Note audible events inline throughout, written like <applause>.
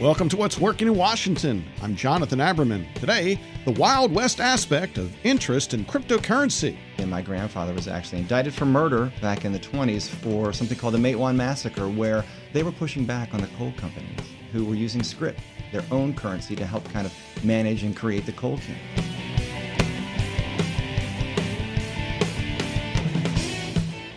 Welcome to What's Working in Washington. I'm Jonathan Aberman. Today, the Wild West aspect of interest in cryptocurrency. And my grandfather was actually indicted for murder back in the 20s for something called the Matewan Massacre, where they were pushing back on the coal companies who were using script, their own currency, to help kind of manage and create the coal camp.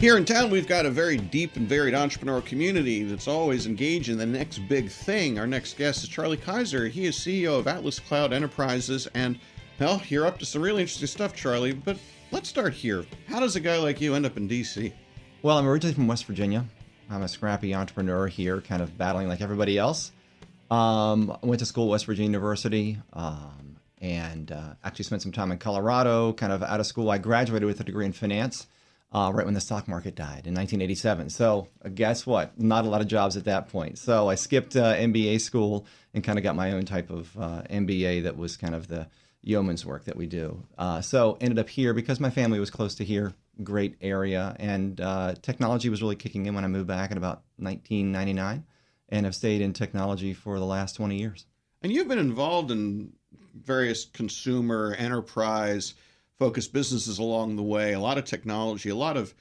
Here in town, we've got a very deep and varied entrepreneurial community that's always engaged in the next big thing. Our next guest is Charlie Kaiser. He is CEO of Atlas Cloud Enterprises. And, well, you're up to some really interesting stuff, Charlie. But let's start here. How does a guy like you end up in D.C.? Well, I'm originally from West Virginia. I'm a scrappy entrepreneur here, kind of battling like everybody else. Um, I went to school at West Virginia University um, and uh, actually spent some time in Colorado, kind of out of school. I graduated with a degree in finance uh, right when the stock market died in 1987. So uh, guess what? Not a lot of jobs at that point. So I skipped uh, MBA school and kind of got my own type of uh, MBA that was kind of the yeoman's work that we do. Uh, so ended up here because my family was close to here, great area, and technology was really kicking in when I moved back in about 1999, and have stayed in technology for the last 20 years. And you've been involved in various consumer enterprise focused businesses along the way, a lot of technology, a lot of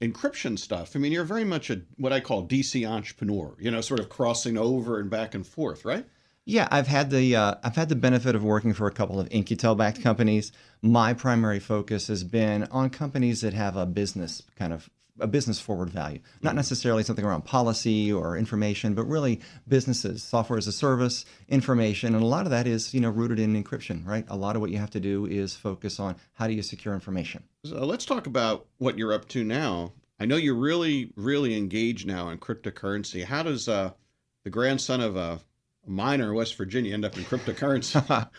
encryption stuff. I mean, you're very much a what I call DC entrepreneur, you know, sort of crossing over and back and forth, right? Yeah, I've had the uh, I've had the benefit of working for a couple of In-Q-Tel backed companies. My primary focus has been on companies that have a business kind of a business forward value, not necessarily something around policy or information, but really businesses, software as a service, information, and a lot of that is you know rooted in encryption, right? A lot of what you have to do is focus on how do you secure information. So let's talk about what you're up to now. I know you're really, really engaged now in cryptocurrency. How does uh, the grandson of a miner in West Virginia end up in cryptocurrency? <laughs>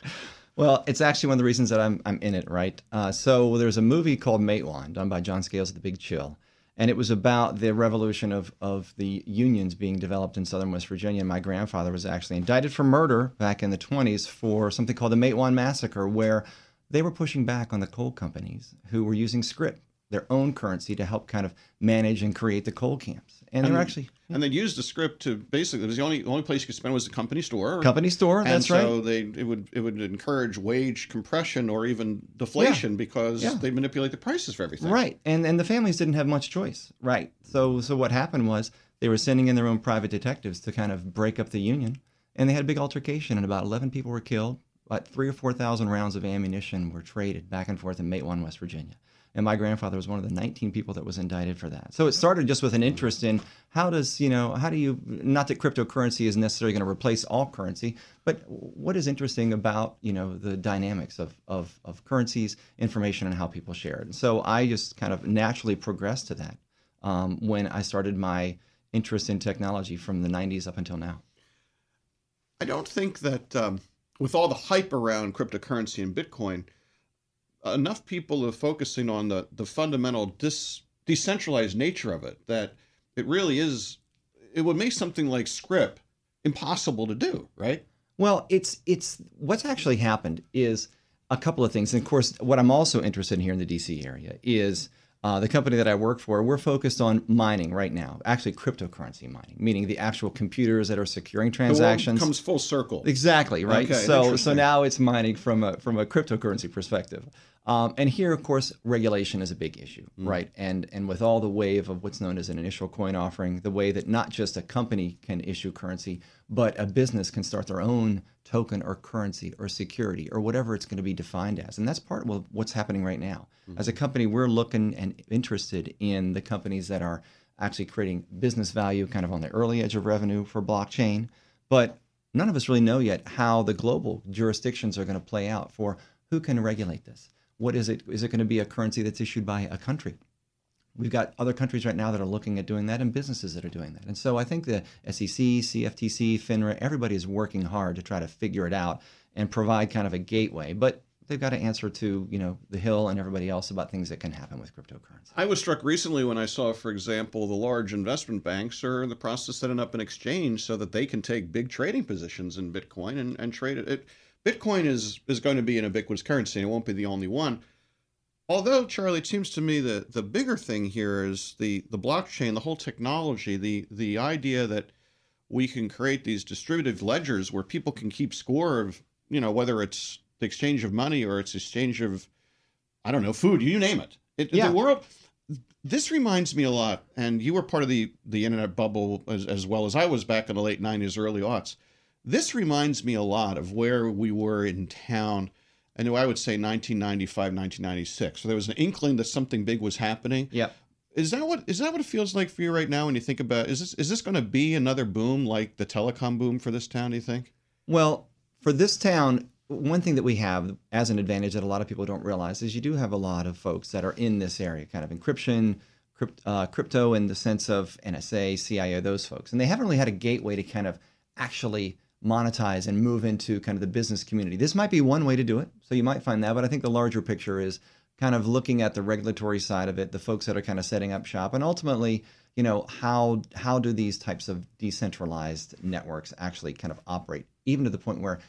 Well, it's actually one of the reasons that I'm, I'm in it, right? Uh, so there's a movie called Matewan, done by John Sayles of The Big Chill and it was about the revolution of, of the unions being developed in southern West Virginia. And my grandfather was actually indicted for murder back in the 20s for something called the Matewan Massacre, where they were pushing back on the coal companies who were using script, their own currency, to help kind of manage and create the coal camps and, and they're actually and they used the script to basically it was the only only place you could spend was the company store. Company store, and that's so right. So they it would it would encourage wage compression or even deflation yeah. because yeah. they manipulate the prices for everything. Right, and and the families didn't have much choice. Right, so so what happened was they were sending in their own private detectives to kind of break up the union, and they had a big altercation, and about eleven people were killed. About three or four thousand rounds of ammunition were traded back and forth in Matewan, West Virginia and my grandfather was one of the 19 people that was indicted for that. So it started just with an interest in how does, you know, how do you, not that cryptocurrency is necessarily going to replace all currency, but what is interesting about, you know, the dynamics of, of, of currencies, information, and how people share it. And so I just kind of naturally progressed to that um, when I started my interest in technology from the 90s up until now. I don't think that um, with all the hype around cryptocurrency and Bitcoin, enough people are focusing on the the fundamental dis, decentralized nature of it that it really is it would make something like script impossible to do right? Well it's it's what's actually happened is a couple of things. And of course what i'm also interested in here in the dc area is uh, the company that I work for, we're focused on mining right now, actually cryptocurrency mining, meaning the actual computers that are securing transactions. comes full circle. Exactly right. Okay, so so now it's mining from a from a cryptocurrency perspective. Um, and here, of course, regulation is a big issue, mm. right? And and with all the wave of what's known as an initial coin offering, the way that not just a company can issue currency, but a business can start their own token or currency or security or whatever it's going to be defined as. And that's part of what's happening right now. Mm. As a company, we're looking and interested in the companies that are actually creating business value, kind of on the early edge of revenue for blockchain, but none of us really know yet how the global jurisdictions are going to play out for who can regulate this what is it? Is it going to be a currency that's issued by a country? We've got other countries right now that are looking at doing that and businesses that are doing that. And so I think the SEC, CFTC, FINRA, everybody is working hard to try to figure it out and provide kind of a gateway. But they've got to answer to you know the hill and everybody else about things that can happen with cryptocurrency. I was struck recently when I saw, for example, the large investment banks are in the process of setting up an exchange so that they can take big trading positions in Bitcoin and, and trade it. it Bitcoin is is going to be an ubiquitous currency, and it won't be the only one. Although, Charlie, it seems to me that the bigger thing here is the the blockchain, the whole technology, the the idea that we can create these distributive ledgers where people can keep score of, you know, whether it's the exchange of money or it's exchange of, I don't know, food, you name it. it yeah. The world, this reminds me a lot, and you were part of the the internet bubble as, as well as I was back in the late '90s, early aughts. This reminds me a lot of where we were in town. I I would say 1995, 1996. So there was an inkling that something big was happening. Yep. Is that what is that what it feels like for you right now when you think about is this is this going to be another boom like the telecom boom for this town? Do you think? Well, for this town, one thing that we have as an advantage that a lot of people don't realize is you do have a lot of folks that are in this area, kind of encryption, crypt, uh, crypto in the sense of NSA, CIA, those folks, and they haven't really had a gateway to kind of actually monetize and move into kind of the business community. This might be one way to do it, so you might find that, but I think the larger picture is kind of looking at the regulatory side of it, the folks that are kind of setting up shop, and ultimately, you know, how how do these types of decentralized networks actually kind of operate, even to the point where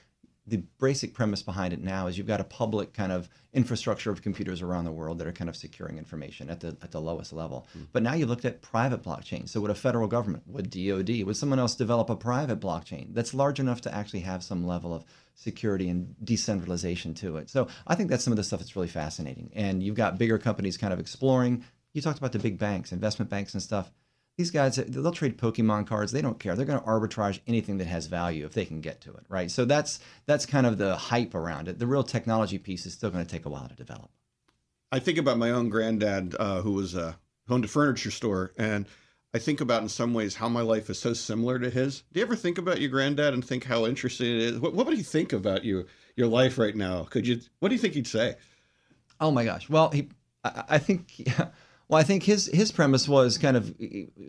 the basic premise behind it now is you've got a public kind of infrastructure of computers around the world that are kind of securing information at the at the lowest level. Mm. But now you've looked at private blockchains. So would a federal government, would DoD, would someone else develop a private blockchain that's large enough to actually have some level of security and decentralization to it? So I think that's some of the stuff that's really fascinating. And you've got bigger companies kind of exploring. You talked about the big banks, investment banks and stuff these guys they'll trade pokemon cards. They don't care. They're going to arbitrage anything that has value if they can get to it right? So that's that's kind of the hype around it. The real technology piece is still going to take a while to develop. I think about my own granddad uh, who was uh, owned a furniture store and i think about in some ways how my life is so similar to his. Do you ever think about your granddad and think how interesting it is? What, what would he think about you your life right now? Could you what do you think he'd say? Oh my gosh. Well he i, I think yeah, <laughs> Well, I think his his premise was kind of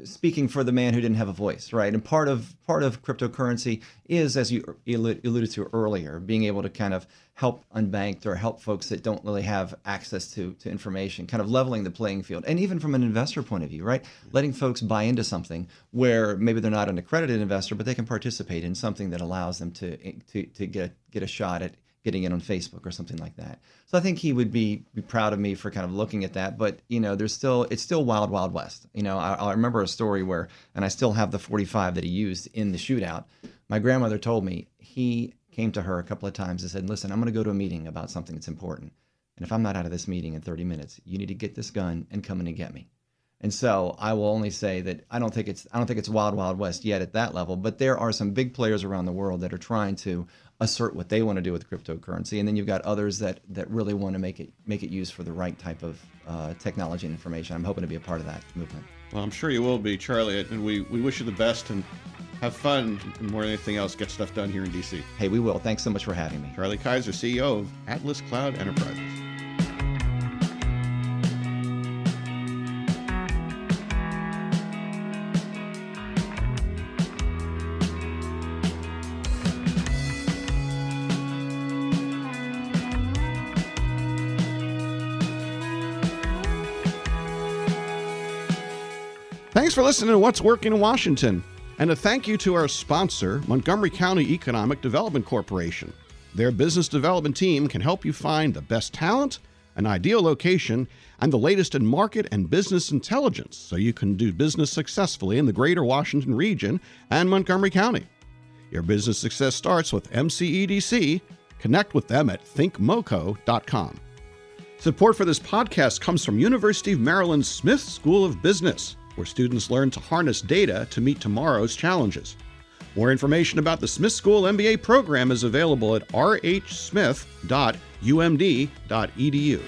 speaking for the man who didn't have a voice, right? And part of part of cryptocurrency is, as you er, alluded to earlier, being able to kind of help unbanked or help folks that don't really have access to to information, kind of leveling the playing field, and even from an investor point of view, right? Letting folks buy into something where maybe they're not an accredited investor, but they can participate in something that allows them to eh, to to get get a shot at getting it on Facebook or something like that. So I think he would be, be proud of me for kind of looking at that. But you know, there's still it's still wild, wild west. You know, I, I remember a story where, and I still have the 45 that he used in the shootout. My grandmother told me he came to her a couple of times and said, "Listen, I'm going to go to a meeting about something that's important, and if I'm not out of this meeting in 30 minutes, you need to get this gun and come in and get me." And so I will only say that I don't think it's I don't think it's wild wild west yet at that level, but there are some big players around the world that are trying to assert what they want to do with cryptocurrency, and then you've got others that that really want to make it make it used for the right type of uh, technology and information. I'm hoping to be a part of that movement. Well, I'm sure you will be, Charlie, and we, we wish you the best and have fun and more than anything else, get stuff done here in DC. Hey, we will. Thanks so much for having me. Charlie Kaiser, CEO of Atlas Cloud Enterprises. Thanks for listening to What's Working in Washington. And a thank you to our sponsor, Montgomery County Economic Development Corporation. Their business development team can help you find the best talent, an ideal location, and the latest in market and business intelligence so you can do business successfully in the greater Washington region and Montgomery County. Your business success starts with MCEDC. Connect with them at thinkmoco.com. Support for this podcast comes from University of Maryland Smith School of Business where students learn to harness data to meet tomorrow's challenges. More information about the Smith School MBA program is available at rhsmith.umd.edu.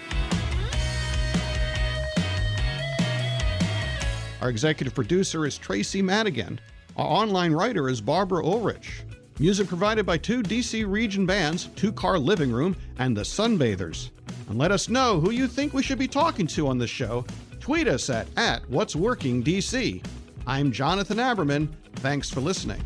Our executive producer is Tracy Madigan. Our online writer is Barbara Ulrich. Music provided by two DC region bands, Two Car Living Room and The Sunbathers. And let us know who you think we should be talking to on this show Tweet us at, at What's Working DC. I'm Jonathan Aberman. Thanks for listening.